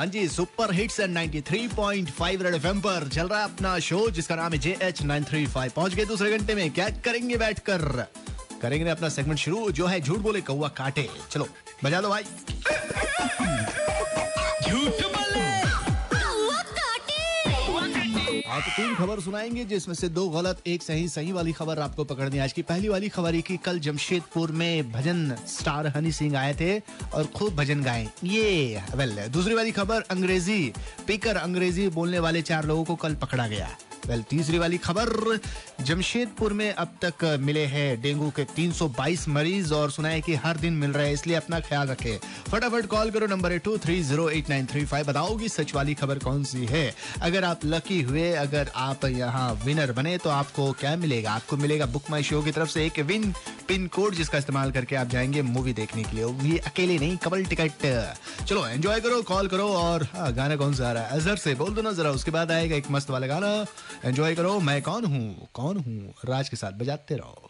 हाँ जी, super hits and 93.5 red FM पर चल रहा है अपना शो जिसका नाम है J H nine three five पहुँच गए दूसरे घंटे में। क्या करेंगे बैठकर? करेंगे अपना सेगमेंट शुरू। जो है, झूठ बोले कौआ काटे। चलो, बजा दो भाई। तो तीन खबर सुनाएँगे, जिसमें से दो गलत, एक सही सही वाली खबर आपको पकड़नी आज की पहली वाली खबर है कि कल जमशेदपुर में भजन स्टार हनी सिंह आए थे और खूब भजन गाए। ये वेल दूसरी वाली खबर, अंग्रेज़ी, पीकर अंग्रेज़ी बोलने वाले चार लोगों को कल पकड़ा गया। वेल, तीसरी वाली खबर, जमशेदपुर में अब तक मिले हैं डेंगू के 322 मरीज़ और सुना है कि हर दिन मिल रहे हैं, इसलिए अपना ख्याल रखें। फटाफट कॉल करो, number two three zero eight nine three five. बताओगी सच वाली खबर कौन सी है? अगर आप लकी हुए, अगर आप यहाँ विनर बने तो आपको क्या मिलेगा? आपको मिलेगा बुक माई शो की तरफ़ से एक विन पिन कोड जिसका इस्तेमाल करके आप जाएँगे मूवी देखने के लिए। ये अकेले नहीं कबल टिकट चलो एंजॉय करो कॉल करो और हाँ, गाना कौन सा आ रहा है? अजहर से बोल दो ना जरा उसके बाद आएगा एक मस्त वाला गाना। एंजॉय करो मैं कौन हूँ? कौन हूँ? राज के साथ बजाते रहो।